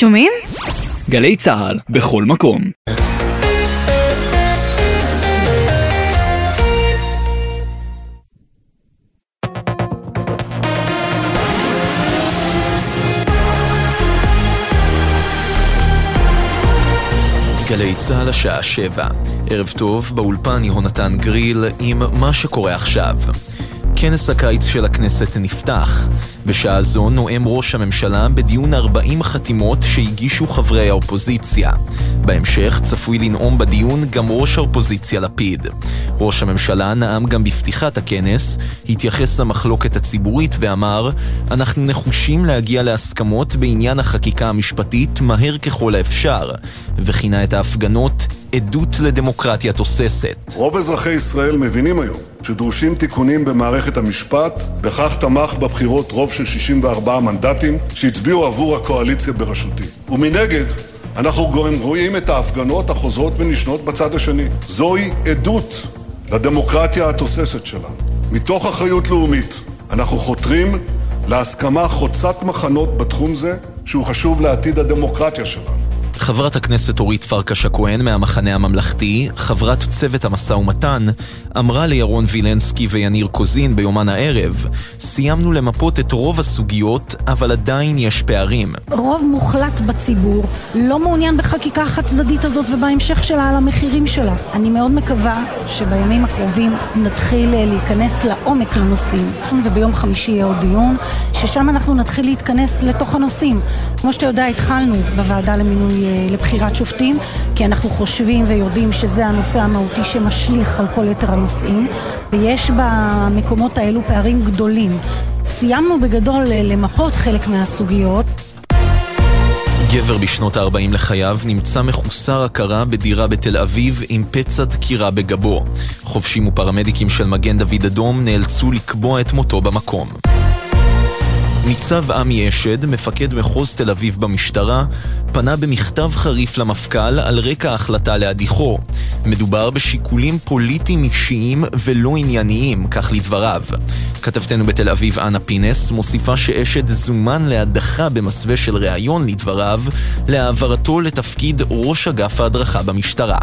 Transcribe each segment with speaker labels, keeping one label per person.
Speaker 1: שומעים?
Speaker 2: גלי צה"ל, בכל מקום.
Speaker 3: גלי צה"ל השעה שבע. ערב טוב, באולפן יהונתן גריל עם מה שקורה עכשיו. כנס הקיץ של הכנסת נפתח. בשעה זו נואם ראש הממשלה בדיון 40 חתימות שהגישו חברי האופוזיציה. בהמשך צפוי לנאום בדיון גם ראש האופוזיציה לפיד. ראש הממשלה נאם גם בפתיחת הכנס, התייחס למחלוקת הציבורית ואמר אנחנו נחושים להגיע להסכמות בעניין החקיקה המשפטית מהר ככל האפשר, וכינה את ההפגנות עדות לדמוקרטיה תוססת.
Speaker 4: רוב אזרחי ישראל מבינים היום שדרושים תיקונים במערכת המשפט, בכך תמך בבחירות רוב של 64 מנדטים שהצביעו עבור הקואליציה בראשותי. ומנגד, אנחנו גם רואים את ההפגנות החוזרות ונשנות בצד השני. זוהי עדות לדמוקרטיה התוססת שלנו. מתוך אחריות לאומית, אנחנו חותרים להסכמה חוצת מחנות בתחום זה, שהוא חשוב לעתיד הדמוקרטיה שלנו.
Speaker 3: חברת הכנסת אורית פרקש הכהן מהמחנה הממלכתי, חברת צוות המשא ומתן, אמרה לירון וילנסקי ויניר קוזין ביומן הערב, סיימנו למפות את רוב הסוגיות, אבל עדיין יש פערים.
Speaker 5: רוב מוחלט בציבור לא מעוניין בחקיקה החד צדדית הזאת ובהמשך שלה על המחירים שלה. אני מאוד מקווה שבימים הקרובים נתחיל להיכנס לעומק לנושאים. וביום חמישי יהיה עוד דיון, ששם אנחנו נתחיל להתכנס לתוך הנושאים. כמו שאתה יודע, התחלנו בוועדה למינוי לבחירת שופטים, כי אנחנו חושבים ויודעים שזה הנושא המהותי שמשליך על כל יתר הנושאים, ויש במקומות האלו פערים גדולים. סיימנו בגדול למפות חלק מהסוגיות.
Speaker 3: גבר בשנות ה-40 לחייו נמצא מחוסר הכרה בדירה בתל אביב עם פצע דקירה בגבו. חובשים ופרמדיקים של מגן דוד אדום נאלצו לקבוע את מותו במקום. ניצב עמי אשד, מפקד מחוז תל אביב במשטרה, פנה במכתב חריף למפכ"ל על רקע ההחלטה להדיחו. מדובר בשיקולים פוליטיים אישיים ולא ענייניים, כך לדבריו. כתבתנו בתל אביב אנה פינס מוסיפה שאשד זומן להדחה במסווה של ראיון לדבריו, להעברתו לתפקיד ראש אגף ההדרכה במשטרה.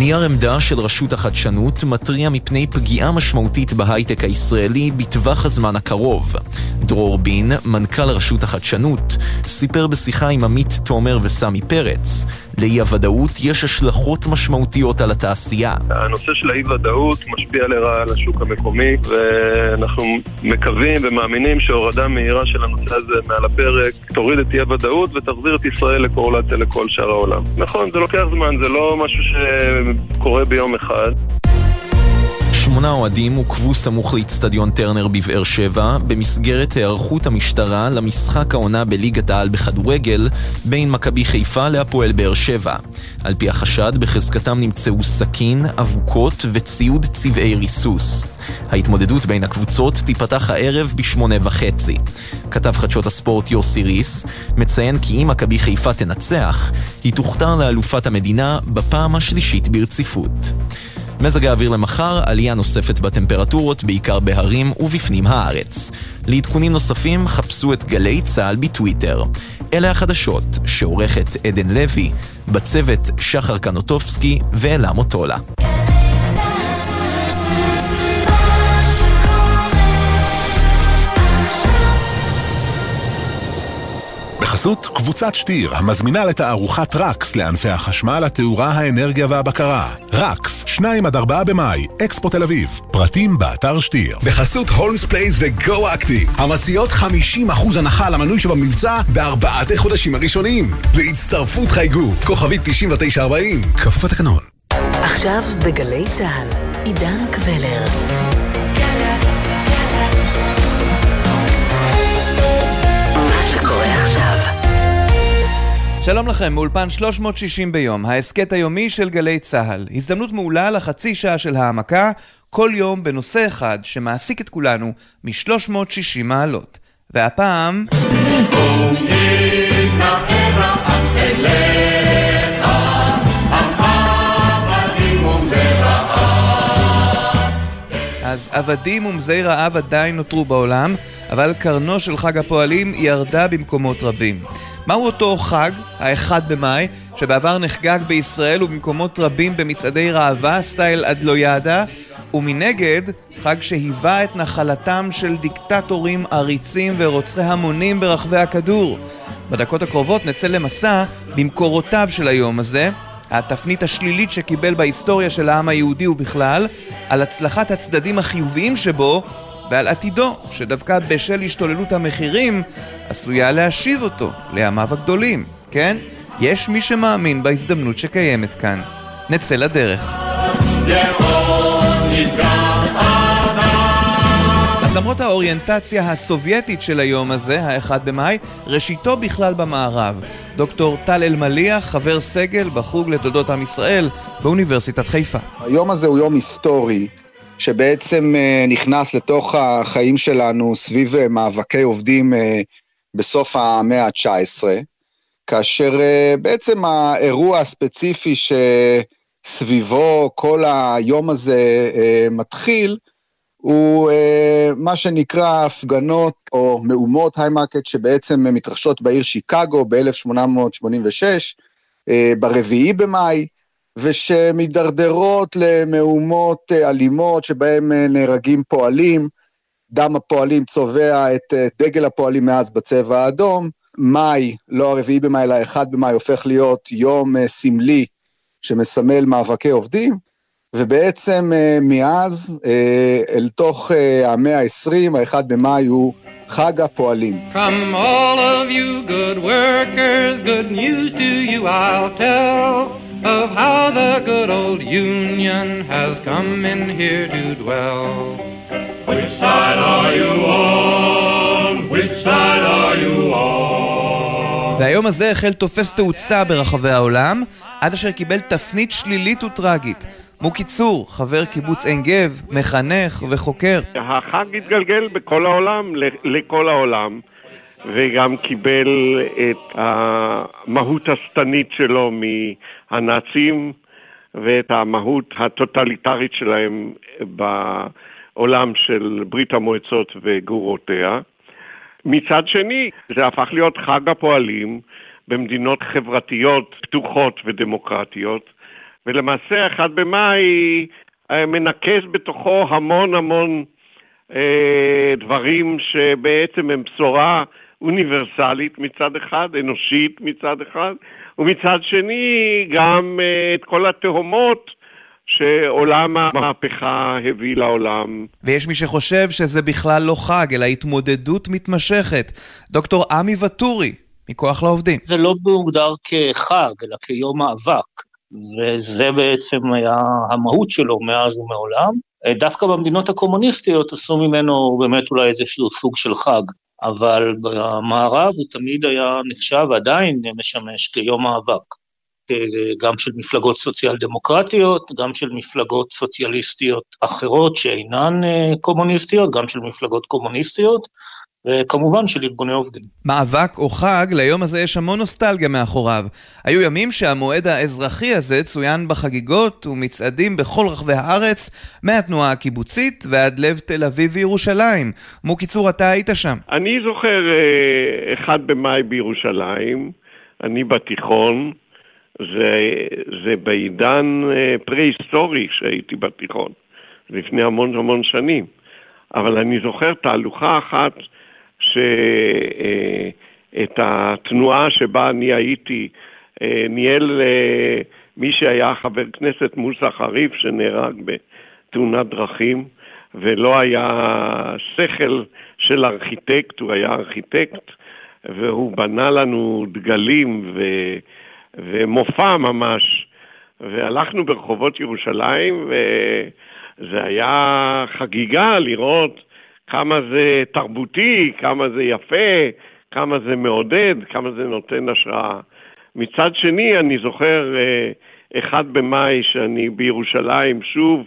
Speaker 3: נייר עמדה של רשות החדשנות מתריע מפני פגיעה משמעותית בהייטק הישראלי בטווח הזמן הקרוב. דרור בין, מנכ"ל רשות החדשנות, סיפר בשיחה עם עמית תומר וסמי פרץ לאי הוודאות יש השלכות משמעותיות על התעשייה.
Speaker 6: הנושא של האי ודאות משפיע לרעה על השוק המקומי ואנחנו מקווים ומאמינים שהורדה מהירה של הנושא הזה מעל הפרק תוריד את אי הוודאות ותחזיר את ישראל לקורלציה לכל שאר העולם. נכון, זה לוקח זמן, זה לא משהו שקורה ביום אחד.
Speaker 3: שמונה אוהדים עוכבו סמוך לאיצטדיון טרנר בבאר שבע במסגרת היערכות המשטרה למשחק העונה בליגת העל בכדורגל בין מכבי חיפה להפועל באר שבע. על פי החשד, בחזקתם נמצאו סכין, אבוקות וציוד צבעי ריסוס. ההתמודדות בין הקבוצות תיפתח הערב בשמונה וחצי. כתב חדשות הספורט יוסי ריס מציין כי אם מכבי חיפה תנצח, היא תוכתר לאלופת המדינה בפעם השלישית ברציפות. מזג האוויר למחר, עלייה נוספת בטמפרטורות, בעיקר בהרים ובפנים הארץ. לעדכונים נוספים, חפשו את גלי צה"ל בטוויטר. אלה החדשות, שעורכת עדן לוי, בצוות שחר קנוטובסקי ואלה מוטולה.
Speaker 7: בחסות קבוצת שטיר, המזמינה לתערוכת רקס לענפי החשמל, התאורה, האנרגיה והבקרה. רקס, 2 עד 4 במאי, אקספו תל אביב. פרטים באתר שטיר.
Speaker 8: בחסות הולמס פלייס וגו אקטיב, המציעות 50% הנחה על המנוי שבמבצע בארבעת החודשים הראשונים. להצטרפות חייגו, כוכבית 9940, כפוף לתקנון.
Speaker 9: עכשיו בגלי צה"ל, עידן קבלר.
Speaker 10: שלום לכם, מאולפן 360 ביום, ההסכת היומי של גלי צה"ל. הזדמנות מעולה לחצי שעה של העמקה, כל יום בנושא אחד שמעסיק את כולנו מ-360 מעלות. והפעם... אז עבדים ומזי רעב עדיין נותרו בעולם, אבל קרנו של חג הפועלים ירדה במקומות רבים. מהו אותו חג, האחד במאי, שבעבר נחגג בישראל ובמקומות רבים במצעדי ראווה, סטייל אדלויאדה, ומנגד, חג שהיווה את נחלתם של דיקטטורים עריצים ורוצחי המונים ברחבי הכדור. בדקות הקרובות נצא למסע במקורותיו של היום הזה, התפנית השלילית שקיבל בהיסטוריה של העם היהודי ובכלל, על הצלחת הצדדים החיוביים שבו ועל עתידו, שדווקא בשל השתוללות המחירים, עשויה להשיב אותו לימיו הגדולים. כן? יש מי שמאמין בהזדמנות שקיימת כאן. נצא לדרך. אז למרות האוריינטציה הסובייטית של היום הזה, האחד במאי, ראשיתו בכלל במערב. דוקטור טל אלמליח, חבר סגל בחוג לתולדות עם ישראל באוניברסיטת חיפה.
Speaker 1: היום הזה הוא יום היסטורי, שבעצם אה, נכנס לתוך החיים שלנו סביב אה, מאבקי עובדים אה, בסוף המאה ה-19, כאשר בעצם האירוע הספציפי שסביבו כל היום הזה מתחיל, הוא מה שנקרא הפגנות או מהומות היימרקט שבעצם מתרחשות בעיר שיקגו ב-1886, ברביעי במאי, ושמידרדרות למהומות אה, אלימות שבהן אה, נהרגים פועלים, דם הפועלים צובע את אה, דגל הפועלים מאז בצבע האדום, מאי, לא הרביעי במאי אלא האחד במאי הופך להיות יום סמלי שמסמל מאבקי עובדים, ובעצם מאז אל תוך המאה ה-20, האחד במאי הוא חג הפועלים. Come all of you good workers, good news to you I'll tell. Of how the good old Union has come in here to dwell. Which side are you on? Which side are you on? והיום הזה החל תופס תאוצה ברחבי העולם, עד אשר קיבל תפנית שלילית וטרגית. מוקי צור, חבר קיבוץ עין גב, מחנך וחוקר.
Speaker 11: החג התגלגל בכל העולם, לכל העולם. וגם קיבל את המהות השטנית שלו מהנאצים ואת המהות הטוטליטרית שלהם בעולם של ברית המועצות וגרורותיה. מצד שני, זה הפך להיות חג הפועלים במדינות חברתיות פתוחות ודמוקרטיות, ולמעשה אחד במאי אה, מנקז בתוכו המון המון אה, דברים שבעצם הם בשורה אוניברסלית מצד אחד, אנושית מצד אחד, ומצד שני גם uh, את כל התהומות שעולם המהפכה הביא לעולם.
Speaker 10: ויש מי שחושב שזה בכלל לא חג, אלא התמודדות מתמשכת. דוקטור עמי ואטורי, מכוח לעובדים.
Speaker 12: זה לא מוגדר כחג, אלא כיום מאבק, וזה בעצם היה המהות שלו מאז ומעולם. דווקא במדינות הקומוניסטיות עשו ממנו באמת אולי איזשהו סוג של חג. אבל במערב הוא תמיד היה נחשב ועדיין משמש כיום מאבק, גם של מפלגות סוציאל דמוקרטיות, גם של מפלגות סוציאליסטיות אחרות שאינן אה, קומוניסטיות, גם של מפלגות קומוניסטיות, וכמובן של ארגוני עובדים.
Speaker 10: מאבק או חג, ליום הזה יש המון נוסטלגיה מאחוריו. היו ימים שהמועד האזרחי הזה צוין בחגיגות ומצעדים בכל רחבי הארץ, מהתנועה הקיבוצית ועד לב תל אביב וירושלים. מוקיצור, אתה היית שם.
Speaker 11: אני זוכר אה, אחד במאי בירושלים, אני בתיכון, זה, זה בעידן אה, פרה-היסטורי שהייתי בתיכון, לפני המון המון שנים. אבל אני זוכר תהלוכה אחת שאת התנועה שבה אני הייתי אה, ניהל אה, מי שהיה חבר כנסת מוסא חריף שנהרג בתאונת דרכים ולא היה שכל של ארכיטקט, הוא היה ארכיטקט והוא בנה לנו דגלים ו... ומופע ממש. והלכנו ברחובות ירושלים וזה היה חגיגה לראות כמה זה תרבותי, כמה זה יפה, כמה זה מעודד, כמה זה נותן השראה. מצד שני, אני זוכר אה, אחד במאי שאני בירושלים, שוב,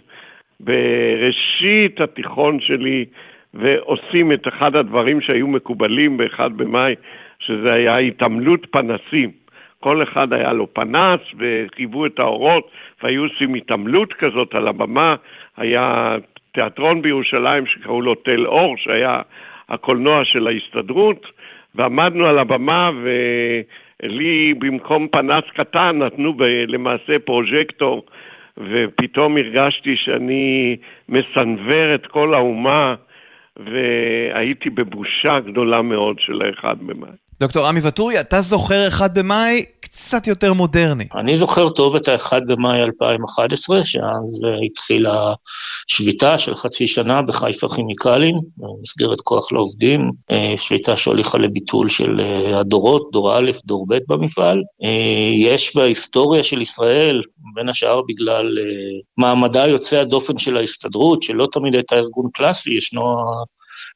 Speaker 11: בראשית התיכון שלי, ועושים את אחד הדברים שהיו מקובלים באחד במאי, שזה היה התעמלות פנסים. כל אחד היה לו פנס וכיוו את האורות והיו עושים התעמלות כזאת על הבמה, היה תיאטרון בירושלים שקראו לו תל אור, שהיה הקולנוע של ההסתדרות, ועמדנו על הבמה ולי במקום פנס קטן נתנו למעשה פרוז'קטור ופתאום הרגשתי שאני מסנוור את כל האומה והייתי בבושה גדולה מאוד של האחד במאי.
Speaker 10: דוקטור עמי וטורי, אתה זוכר אחד במאי קצת יותר מודרני.
Speaker 12: אני זוכר טוב את האחד במאי 2011, שאז התחילה שביתה של חצי שנה בחיפה כימיקלים, במסגרת כוח לעובדים, אה, שביתה שהוליכה לביטול של אה, הדורות, דור א', דור ב' במפעל. אה, יש בהיסטוריה של ישראל, בין השאר בגלל מעמדה יוצא הדופן של ההסתדרות, שלא תמיד הייתה ארגון קלאסי, ישנו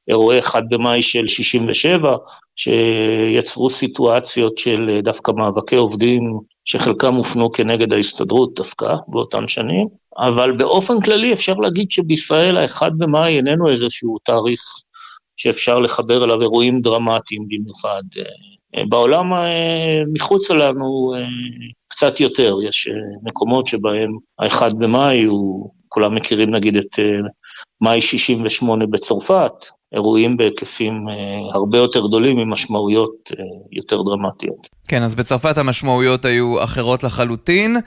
Speaker 12: אירועי אחד במאי של 67, שיצרו סיטואציות של אה, דווקא מאבקי עובדים, שחלקם הופנו כנגד ההסתדרות דווקא באותן שנים, אבל באופן כללי אפשר להגיד שבישראל האחד במאי איננו איזשהו תאריך שאפשר לחבר אליו אירועים דרמטיים במיוחד. אה, אה, בעולם מחוץ לנו קצת יותר, יש מקומות שבהם האחד במאי הוא, כולם מכירים נגיד את מאי 68 בצרפת, אירועים בהיקפים אה, הרבה יותר גדולים עם משמעויות אה, יותר דרמטיות.
Speaker 10: כן, אז בצרפת המשמעויות היו אחרות לחלוטין.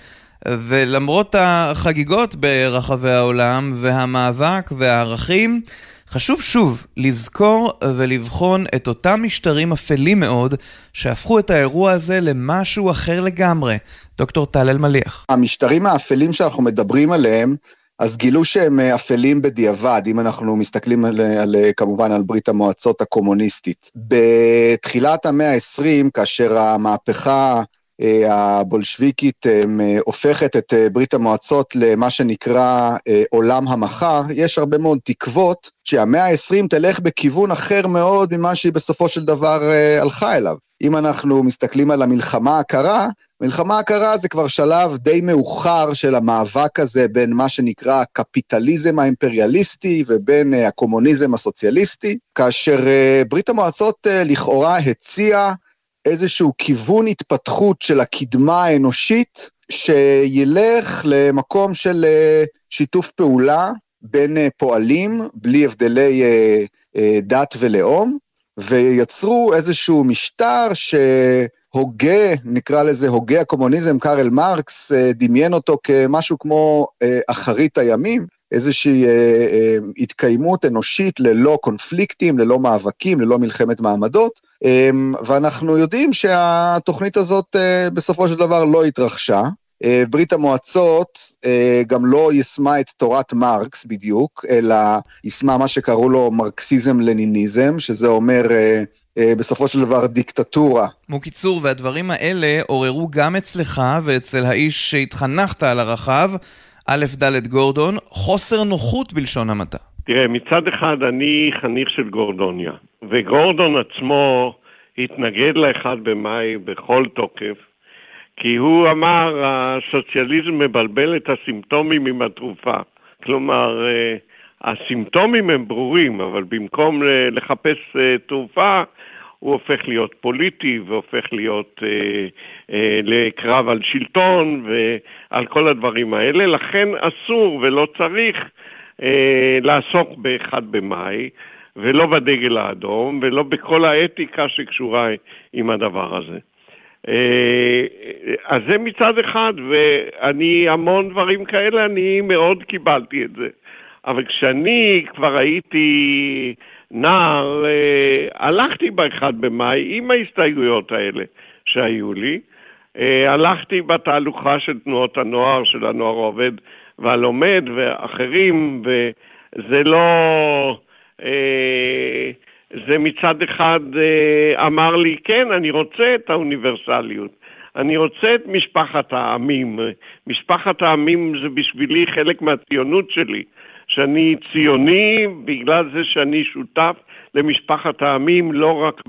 Speaker 10: ולמרות החגיגות ברחבי העולם והמאבק והערכים, חשוב שוב לזכור ולבחון את אותם משטרים אפלים מאוד שהפכו את האירוע הזה למשהו אחר לגמרי. דוקטור טל אלמליח.
Speaker 1: המשטרים האפלים שאנחנו מדברים עליהם אז גילו שהם אה, אפלים בדיעבד, אם אנחנו מסתכלים על, על, כמובן על ברית המועצות הקומוניסטית. בתחילת המאה ה-20, כאשר המהפכה אה, הבולשביקית אה, הופכת את ברית המועצות למה שנקרא עולם המחר, יש הרבה מאוד תקוות שהמאה ה-20 תלך בכיוון אחר מאוד ממה שהיא בסופו של דבר הלכה אליו. אם אנחנו מסתכלים על המלחמה הקרה, מלחמה הקרה זה כבר שלב די מאוחר של המאבק הזה בין מה שנקרא הקפיטליזם האימפריאליסטי ובין אה, הקומוניזם הסוציאליסטי, כאשר אה, ברית המועצות אה, לכאורה הציעה איזשהו כיוון התפתחות של הקדמה האנושית, שילך למקום של שיתוף פעולה בין פועלים, בלי הבדלי דת ולאום, ויצרו איזשהו משטר ש... הוגה, נקרא לזה הוגה הקומוניזם, קארל מרקס, אה, דמיין אותו כמשהו כמו אה, אחרית הימים, איזושהי אה, התקיימות אנושית ללא קונפליקטים, ללא מאבקים, ללא מלחמת מעמדות, ואנחנו יודעים שהתוכנית הזאת בסופו של דבר לא התרחשה. ברית המועצות גם לא יישמה את תורת מרקס בדיוק, אלא יישמה מה שקראו לו מרקסיזם-לניניזם, שזה אומר בסופו של דבר דיקטטורה.
Speaker 10: קיצור, והדברים האלה עוררו גם אצלך ואצל האיש שהתחנכת על הרחב, א' ד' גורדון, חוסר נוחות בלשון המעטה.
Speaker 11: תראה, מצד אחד אני חניך של גורדוניה, וגורדון עצמו התנגד לאחד במאי בכל תוקף, כי הוא אמר, הסוציאליזם מבלבל את הסימפטומים עם התרופה. כלומר, אה, הסימפטומים הם ברורים, אבל במקום לחפש אה, תרופה, הוא הופך להיות פוליטי והופך להיות אה, אה, לקרב על שלטון ועל כל הדברים האלה, לכן אסור ולא צריך אה, לעסוק באחד במאי ולא בדגל האדום ולא בכל האתיקה שקשורה עם הדבר הזה. אה, אז זה מצד אחד, ואני המון דברים כאלה, אני מאוד קיבלתי את זה. אבל כשאני כבר הייתי נער, אה, הלכתי באחד במאי עם ההסתייגויות האלה שהיו לי. אה, הלכתי בתהלוכה של תנועות הנוער, של הנוער העובד והלומד ואחרים, וזה לא... אה, זה מצד אחד אמר לי, כן, אני רוצה את האוניברסליות. אני רוצה את משפחת העמים. משפחת העמים זה בשבילי חלק מהציונות שלי. שאני ציוני בגלל זה שאני שותף למשפחת העמים לא רק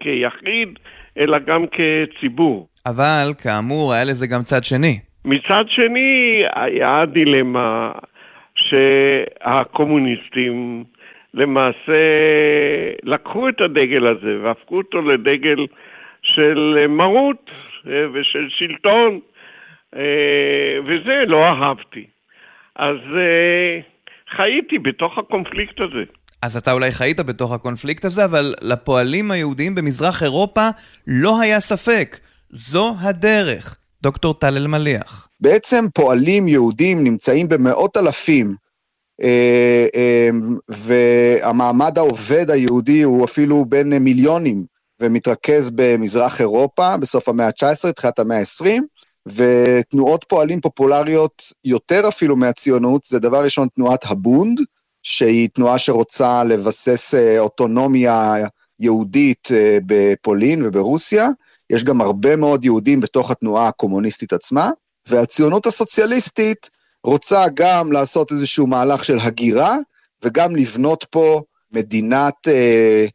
Speaker 11: כיחיד, אלא גם כציבור.
Speaker 10: אבל כאמור, היה לזה גם צד שני.
Speaker 11: מצד שני, היה דילמה שהקומוניסטים למעשה לקחו את הדגל הזה והפכו אותו לדגל של מרות אה, ושל שלטון, אה, וזה לא אהבתי. אז אה, חייתי בתוך הקונפליקט הזה.
Speaker 10: אז אתה אולי חיית בתוך הקונפליקט הזה, אבל לפועלים היהודיים במזרח אירופה לא היה ספק. זו הדרך. דוקטור טל אלמליח.
Speaker 1: בעצם פועלים יהודים נמצאים במאות אלפים, אה, אה, והמעמד העובד היהודי הוא אפילו בין מיליונים, ומתרכז במזרח אירופה בסוף המאה ה-19, תחילת המאה ה-20, ותנועות פועלים פופולריות יותר אפילו מהציונות, זה דבר ראשון תנועת הבונד, שהיא תנועה שרוצה לבסס אה, אוטונומיה יהודית בפולין וברוסיה, יש גם הרבה מאוד יהודים בתוך התנועה הקומוניסטית עצמה, והציונות הסוציאליסטית רוצה גם לעשות איזשהו מהלך של הגירה, וגם לבנות פה מדינת אה,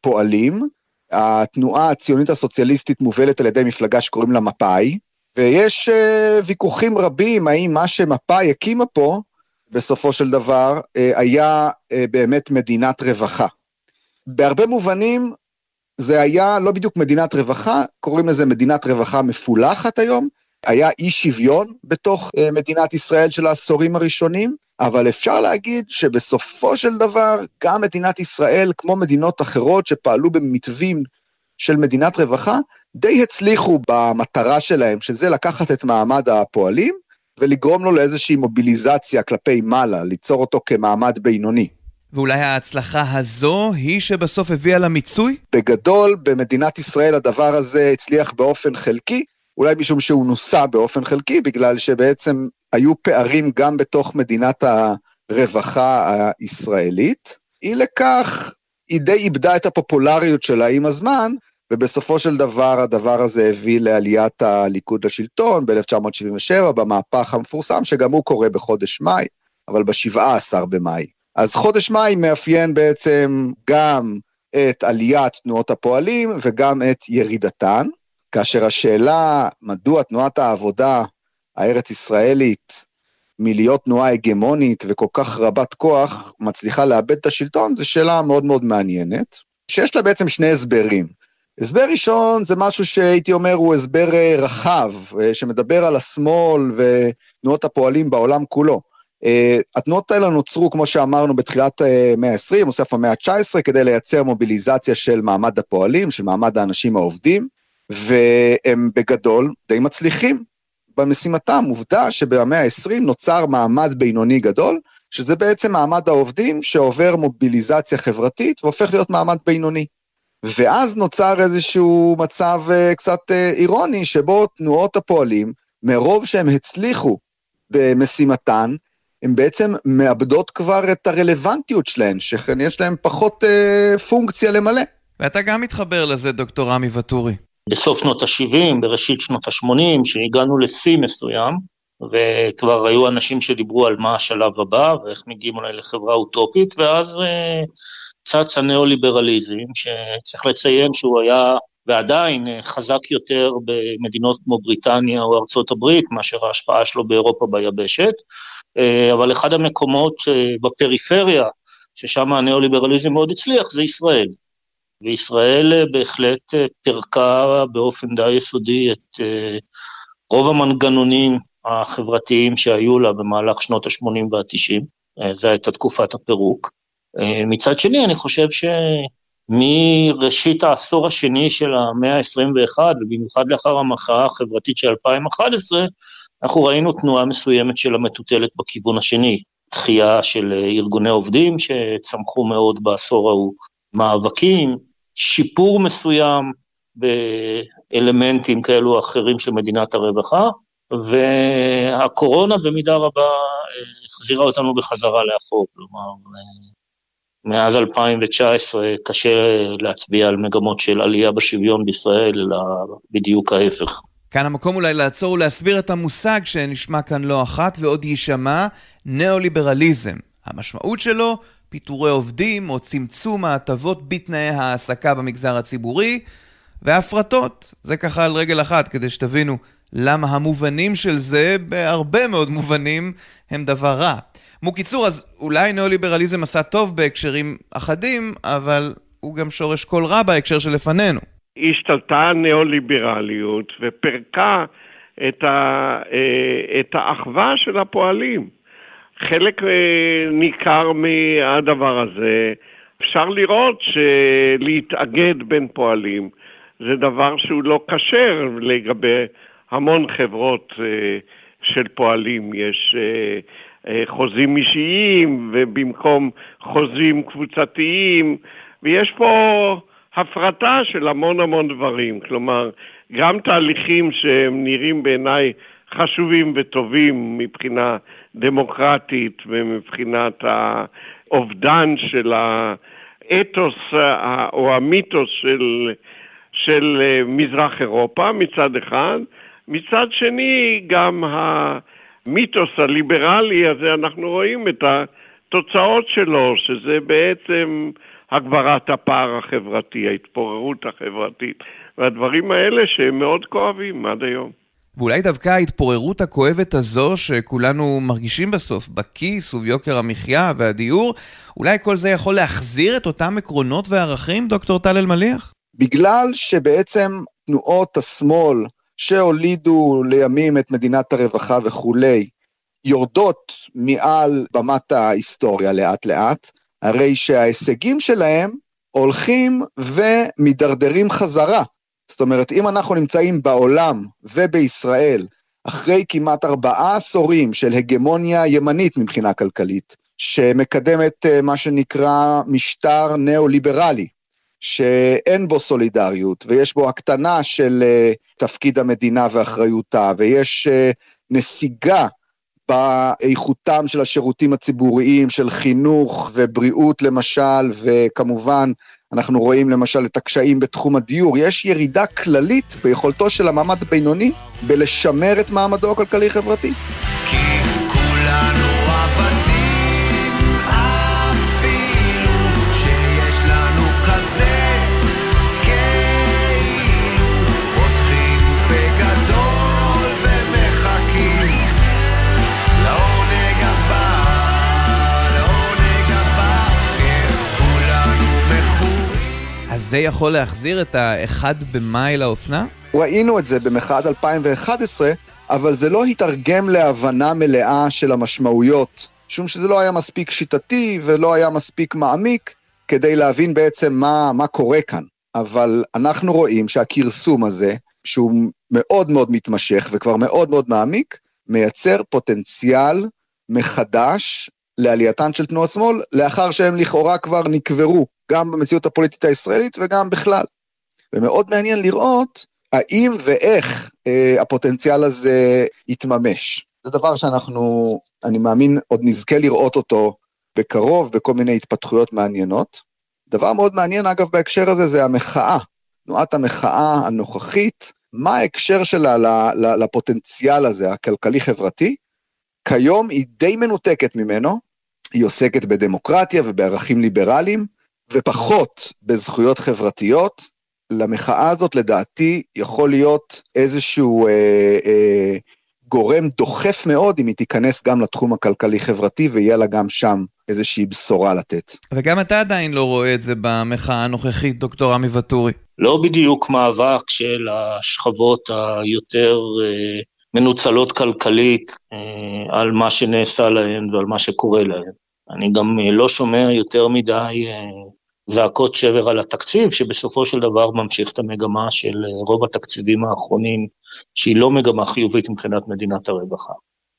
Speaker 1: פועלים. התנועה הציונית הסוציאליסטית מובלת על ידי מפלגה שקוראים לה מפא"י, ויש אה, ויכוחים רבים האם מה שמפא"י הקימה פה, בסופו של דבר, אה, היה אה, באמת מדינת רווחה. בהרבה מובנים זה היה לא בדיוק מדינת רווחה, קוראים לזה מדינת רווחה מפולחת היום. היה אי שוויון בתוך uh, מדינת ישראל של העשורים הראשונים, אבל אפשר להגיד שבסופו של דבר גם מדינת ישראל, כמו מדינות אחרות שפעלו במתווים של מדינת רווחה, די הצליחו במטרה שלהם, שזה לקחת את מעמד הפועלים ולגרום לו לאיזושהי מוביליזציה כלפי מעלה, ליצור אותו כמעמד בינוני.
Speaker 10: ואולי ההצלחה הזו היא שבסוף הביאה למיצוי?
Speaker 1: בגדול, במדינת ישראל הדבר הזה הצליח באופן חלקי, אולי משום שהוא נוסה באופן חלקי, בגלל שבעצם היו פערים גם בתוך מדינת הרווחה הישראלית. אי לכך, היא די איבדה את הפופולריות שלה עם הזמן, ובסופו של דבר הדבר הזה הביא לעליית הליכוד לשלטון ב-1977, במהפך המפורסם, שגם הוא קורה בחודש מאי, אבל ב-17 במאי. אז חודש מאי מאפיין בעצם גם את עליית תנועות הפועלים וגם את ירידתן, כאשר השאלה מדוע תנועת העבודה הארץ-ישראלית מלהיות תנועה הגמונית וכל כך רבת כוח מצליחה לאבד את השלטון, זו שאלה מאוד מאוד מעניינת, שיש לה בעצם שני הסברים. הסבר ראשון זה משהו שהייתי אומר הוא הסבר רחב, שמדבר על השמאל ותנועות הפועלים בעולם כולו. Uh, התנועות האלה נוצרו, כמו שאמרנו, בתחילת uh, מאה ה-20, או סוף המאה ה-19, כדי לייצר מוביליזציה של מעמד הפועלים, של מעמד האנשים העובדים, והם בגדול די מצליחים במשימתם. עובדה שבמאה ה-20 נוצר מעמד בינוני גדול, שזה בעצם מעמד העובדים שעובר מוביליזציה חברתית והופך להיות מעמד בינוני. ואז נוצר איזשהו מצב uh, קצת uh, אירוני, שבו תנועות הפועלים, מרוב שהם הצליחו במשימתן, הן בעצם מאבדות כבר את הרלוונטיות שלהן, שכן יש להן פחות אה, פונקציה למלא.
Speaker 10: ואתה גם מתחבר לזה, דוקטור רמי ואטורי.
Speaker 12: בסוף שנות ה-70, בראשית שנות ה-80, שהגענו לשיא מסוים, וכבר היו אנשים שדיברו על מה השלב הבא, ואיך מגיעים אולי לחברה אוטופית, ואז אה, צץ הניאו-ליברליזם, שצריך לציין שהוא היה ועדיין חזק יותר במדינות כמו בריטניה או ארצות הברית, מאשר ההשפעה שלו באירופה ביבשת. אה, אבל אחד המקומות אה, בפריפריה, ששם הניאו-ליברליזם מאוד הצליח, זה ישראל. וישראל אה, בהחלט פירקה באופן די יסודי את רוב המנגנונים החברתיים שהיו לה במהלך שנות ה-80 וה-90, זו הייתה תקופת הפירוק. מצד שני, אני חושב שמראשית העשור השני של המאה ה-21, ובמיוחד לאחר המחאה החברתית של 2011, אנחנו ראינו תנועה מסוימת של המטוטלת בכיוון השני, דחייה של אה, ארגוני עובדים שצמחו מאוד בעשור ההוא, מאבקים, שיפור מסוים באלמנטים כאלו או אחרים של מדינת הרווחה, והקורונה במידה רבה אה, החזירה אותנו בחזרה לאחור, כלומר, אה, מאז 2019 קשה להצביע על מגמות של עלייה בשוויון בישראל, אלא בדיוק ההפך.
Speaker 10: כאן המקום אולי לעצור ולהסביר את המושג שנשמע כאן לא אחת ועוד יישמע, ניאו-ליברליזם. המשמעות שלו, פיטורי עובדים או צמצום ההטבות בתנאי העסקה במגזר הציבורי, והפרטות. זה ככה על רגל אחת, כדי שתבינו למה המובנים של זה, בהרבה מאוד מובנים, הם דבר רע. מוקיצור, אז אולי ניאו-ליברליזם עשה טוב בהקשרים אחדים, אבל הוא גם שורש כל רע בהקשר שלפנינו.
Speaker 11: השתלטה הניאו-ליברליות ופירקה את, ה, אה, את האחווה של הפועלים. חלק אה, ניכר מהדבר הזה, אפשר לראות שלהתאגד בין פועלים זה דבר שהוא לא כשר לגבי המון חברות אה, של פועלים. יש חוזים אישיים ובמקום חוזים קבוצתיים, ויש פה הפרטה של המון המון דברים. כלומר, גם תהליכים שהם נראים בעיניי חשובים וטובים מבחינה דמוקרטית ומבחינת האובדן של האתוס או המיתוס של, של אה, מזרח אירופה מצד אחד, מצד שני גם המיתוס הליברלי הזה, אנחנו רואים את התוצאות שלו, שזה בעצם הגברת הפער החברתי, ההתפוררות החברתית, והדברים האלה שהם מאוד כואבים עד היום.
Speaker 10: ואולי דווקא ההתפוררות הכואבת הזו שכולנו מרגישים בסוף, בכיס וביוקר המחיה והדיור, אולי כל זה יכול להחזיר את אותם עקרונות וערכים, דוקטור טל אלמליח?
Speaker 1: בגלל שבעצם תנועות השמאל שהולידו לימים את מדינת הרווחה וכולי, יורדות מעל במת ההיסטוריה לאט לאט, הרי שההישגים שלהם הולכים ומידרדרים חזרה. זאת אומרת, אם אנחנו נמצאים בעולם ובישראל אחרי כמעט ארבעה עשורים של הגמוניה ימנית מבחינה כלכלית, שמקדמת אה, מה שנקרא משטר ניאו-ליברלי, שאין בו סולידריות ויש בו הקטנה של אה, תפקיד המדינה ואחריותה, ויש אה, נסיגה באיכותם של השירותים הציבוריים, של חינוך ובריאות למשל, וכמובן אנחנו רואים למשל את הקשיים בתחום הדיור. יש ירידה כללית ביכולתו של המעמד הבינוני בלשמר את מעמדו הכלכלי-חברתי.
Speaker 10: זה יכול להחזיר את ה-1 במאי לאופנה?
Speaker 1: ראינו את זה במחאת 2011, אבל זה לא התרגם להבנה מלאה של המשמעויות, משום שזה לא היה מספיק שיטתי ולא היה מספיק מעמיק כדי להבין בעצם מה, מה קורה כאן. אבל אנחנו רואים שהכרסום הזה, שהוא מאוד מאוד מתמשך וכבר מאוד מאוד מעמיק, מייצר פוטנציאל מחדש לעלייתן של תנועות שמאל, לאחר שהם לכאורה כבר נקברו גם במציאות הפוליטית הישראלית וגם בכלל. ומאוד מעניין לראות האם ואיך אה, הפוטנציאל הזה יתממש. זה דבר שאנחנו, אני מאמין, עוד נזכה לראות אותו בקרוב בכל מיני התפתחויות מעניינות. דבר מאוד מעניין, אגב, בהקשר הזה, זה המחאה. תנועת המחאה הנוכחית, מה ההקשר שלה לפוטנציאל הזה, הכלכלי-חברתי? כיום היא די מנותקת ממנו, היא עוסקת בדמוקרטיה ובערכים ליברליים, ופחות בזכויות חברתיות, למחאה הזאת לדעתי יכול להיות איזשהו אה, אה, גורם דוחף מאוד אם היא תיכנס גם לתחום הכלכלי-חברתי ויהיה לה גם שם איזושהי בשורה לתת.
Speaker 10: וגם אתה עדיין לא רואה את זה במחאה הנוכחית, דוקטור עמי ואטורי.
Speaker 12: לא בדיוק מאבק של השכבות היותר אה, מנוצלות כלכלית אה, על מה שנעשה להן ועל מה שקורה להן. אני גם אה, לא שומע יותר מדי אה, זעקות שבר על התקציב, שבסופו של דבר ממשיך את המגמה של אה, רוב התקציבים האחרונים, שהיא לא מגמה חיובית מבחינת מדינת הרווחה.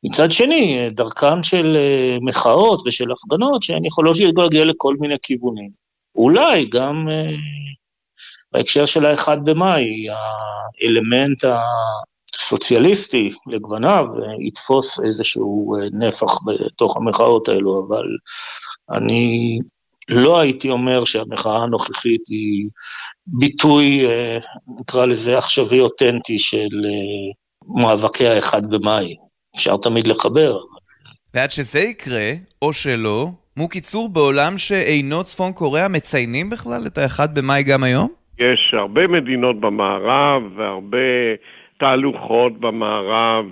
Speaker 12: מצד שני, דרכן של מחאות ושל הפגנות שהן יכולות להתגלגל לכל מיני כיוונים. אולי גם בהקשר של האחד במאי, האלמנט סוציאליסטי לגווניו יתפוס איזשהו אה, נפח בתוך המחאות האלו, אבל אני לא הייתי אומר שהמחאה הנוכחית היא ביטוי, אה, נקרא לזה עכשווי אותנטי של אה, מאבקי האחד במאי. אפשר תמיד לחבר.
Speaker 10: ועד שזה יקרה, או שלא, מו קיצור, בעולם שאינו צפון קוריאה מציינים בכלל את האחד במאי גם היום?
Speaker 11: יש הרבה מדינות במערב והרבה תהלוכות במערב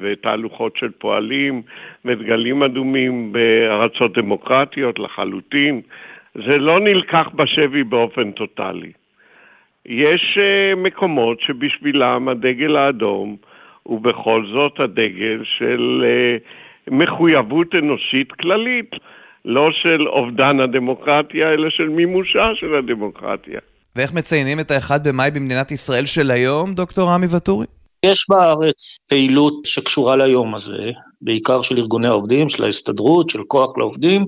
Speaker 11: ותהלוכות של פועלים ודגלים אדומים בארצות דמוקרטיות לחלוטין. זה לא נלקח בשבי באופן טוטאלי. יש uh, מקומות שבשבילם הדגל האדום הוא בכל זאת הדגל של uh, מחויבות אנושית כללית, לא של אובדן הדמוקרטיה, אלא של מימושה של הדמוקרטיה.
Speaker 10: ואיך מציינים את האחד במאי במדינת ישראל של היום, דוקטור רמי ואטורי?
Speaker 12: יש בארץ פעילות שקשורה ליום הזה, בעיקר של ארגוני העובדים, של ההסתדרות, של כוח לעובדים,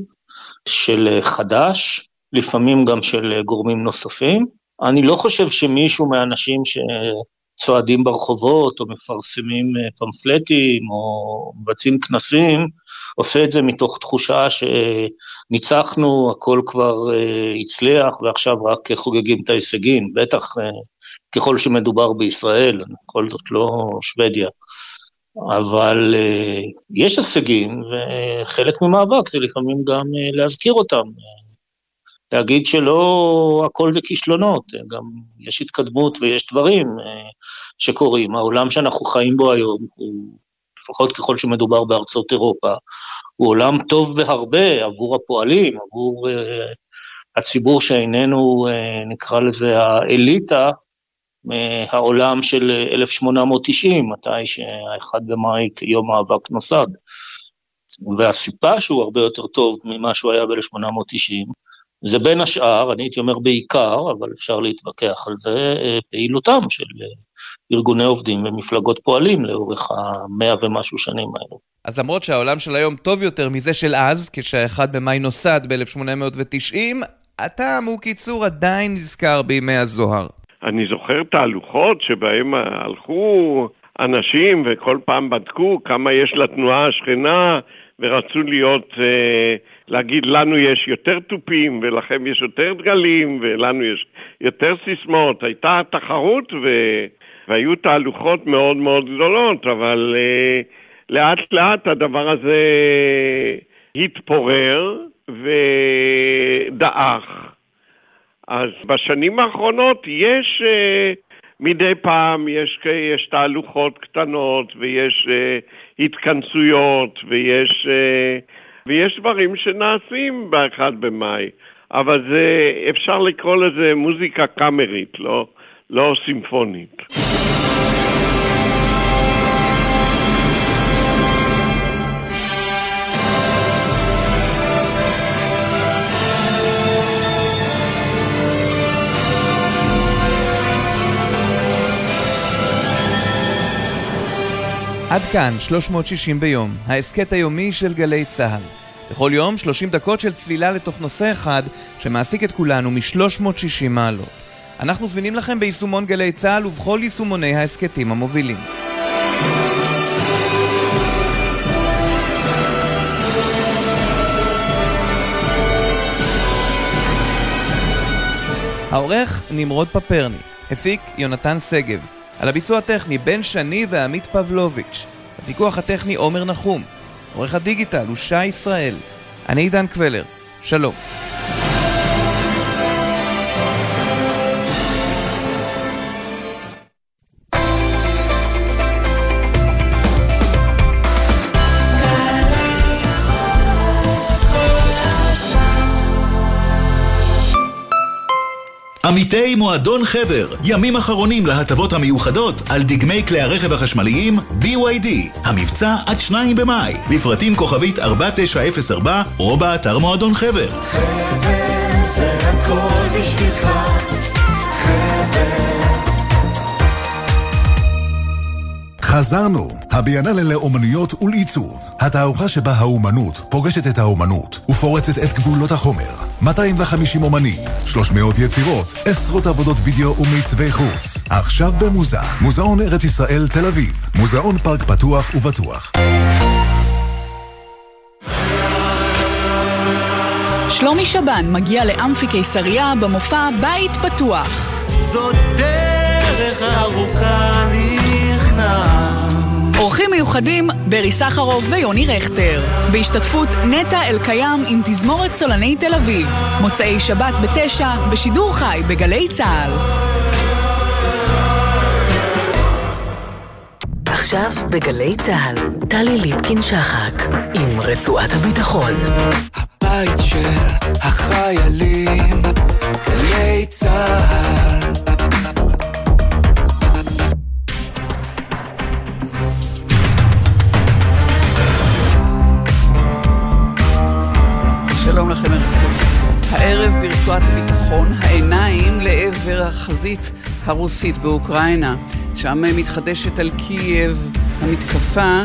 Speaker 12: של חד"ש, לפעמים גם של גורמים נוספים. אני לא חושב שמישהו מהאנשים שצועדים ברחובות, או מפרסמים פמפלטים, או מבצעים כנסים, עושה את זה מתוך תחושה שניצחנו, הכל כבר הצליח, ועכשיו רק חוגגים את ההישגים. בטח ככל שמדובר בישראל, בכל זאת לא שוודיה. אבל uh, יש הישגים, וחלק ממאבק זה לפעמים גם להזכיר אותם. להגיד שלא הכל זה כישלונות, גם יש התקדמות ויש דברים שקורים. העולם שאנחנו חיים בו היום, הוא, לפחות ככל שמדובר בארצות אירופה, הוא עולם טוב בהרבה עבור הפועלים, עבור uh, הציבור שאיננו, uh, נקרא לזה, האליטה, מהעולם של 1890, מתי שהאחד במאי כיום מאבק נוסד. והסיבה שהוא הרבה יותר טוב ממה שהוא היה ב-1890, זה בין השאר, אני הייתי אומר בעיקר, אבל אפשר להתווכח על זה, פעילותם של ארגוני עובדים ומפלגות פועלים לאורך המאה ומשהו שנים האלו.
Speaker 10: אז למרות שהעולם של היום טוב יותר מזה של אז, כשהאחד במאי נוסד ב-1890, הטעם הוא קיצור עדיין נזכר בימי הזוהר.
Speaker 11: אני זוכר תהלוכות שבהם הלכו אנשים וכל פעם בדקו כמה יש לתנועה השכנה ורצו להיות, אה, להגיד לנו יש יותר תופים ולכם יש יותר דגלים ולנו יש יותר סיסמאות. הייתה תחרות ו... והיו תהלוכות מאוד מאוד גדולות, אבל אה, לאט לאט הדבר הזה התפורר ודעך. אז בשנים האחרונות יש uh, מדי פעם, יש, יש תהלוכות קטנות ויש uh, התכנסויות ויש, uh, ויש דברים שנעשים ב-1 במאי, אבל זה, אפשר לקרוא לזה מוזיקה קאמרית, לא, לא סימפונית.
Speaker 10: עד כאן 360 ביום, ההסכת היומי של גלי צה"ל. בכל יום 30 דקות של צלילה לתוך נושא אחד שמעסיק את כולנו מ-360 מעלות. אנחנו זמינים לכם ביישומון גלי צה"ל ובכל יישומוני ההסכתים המובילים. העורך נמרוד פפרני, הפיק יונתן שגב, על הביצוע הטכני בן שני ועמית פבלוביץ'. בפיקוח הטכני עומר נחום. עורך הדיגיטל הוא שי ישראל. אני עידן קבלר. שלום.
Speaker 13: עמיתי מועדון חבר, ימים אחרונים להטבות המיוחדות על דגמי כלי הרכב החשמליים BYD. המבצע עד 2 במאי, לפרטים כוכבית 4904 או באתר מועדון חבר. חבר זה הכל בשבילך,
Speaker 7: חזרנו, הביאנלה לאומנויות ולעיצוב. התערוכה שבה האומנות פוגשת את האומנות ופורצת את גבולות החומר. 250 אומנים, 300 יצירות, עשרות עבודות וידאו ומעצבי חוץ. עכשיו במוזה, מוזיאון ארץ ישראל תל אביב, מוזיאון פארק פתוח ובטוח.
Speaker 14: שלומי שבן מגיע לאמפי קיסריה במופע בית פתוח.
Speaker 15: זאת דרך ארוכה נכנע
Speaker 14: אורחים מיוחדים, ברי סחרוף ויוני רכטר. בהשתתפות נטע אלקיים עם תזמורת סולני תל אביב. מוצאי שבת בתשע, בשידור חי בגלי צה"ל.
Speaker 9: עכשיו בגלי צה"ל, טלי ליפקין-שחק, עם רצועת הביטחון.
Speaker 15: הבית של החיילים, גלי צה"ל.
Speaker 16: שלום לכם, ערב טוב. הערב ברצועת הביטחון, העיניים לעבר החזית הרוסית באוקראינה. שם מתחדשת על קייב המתקפה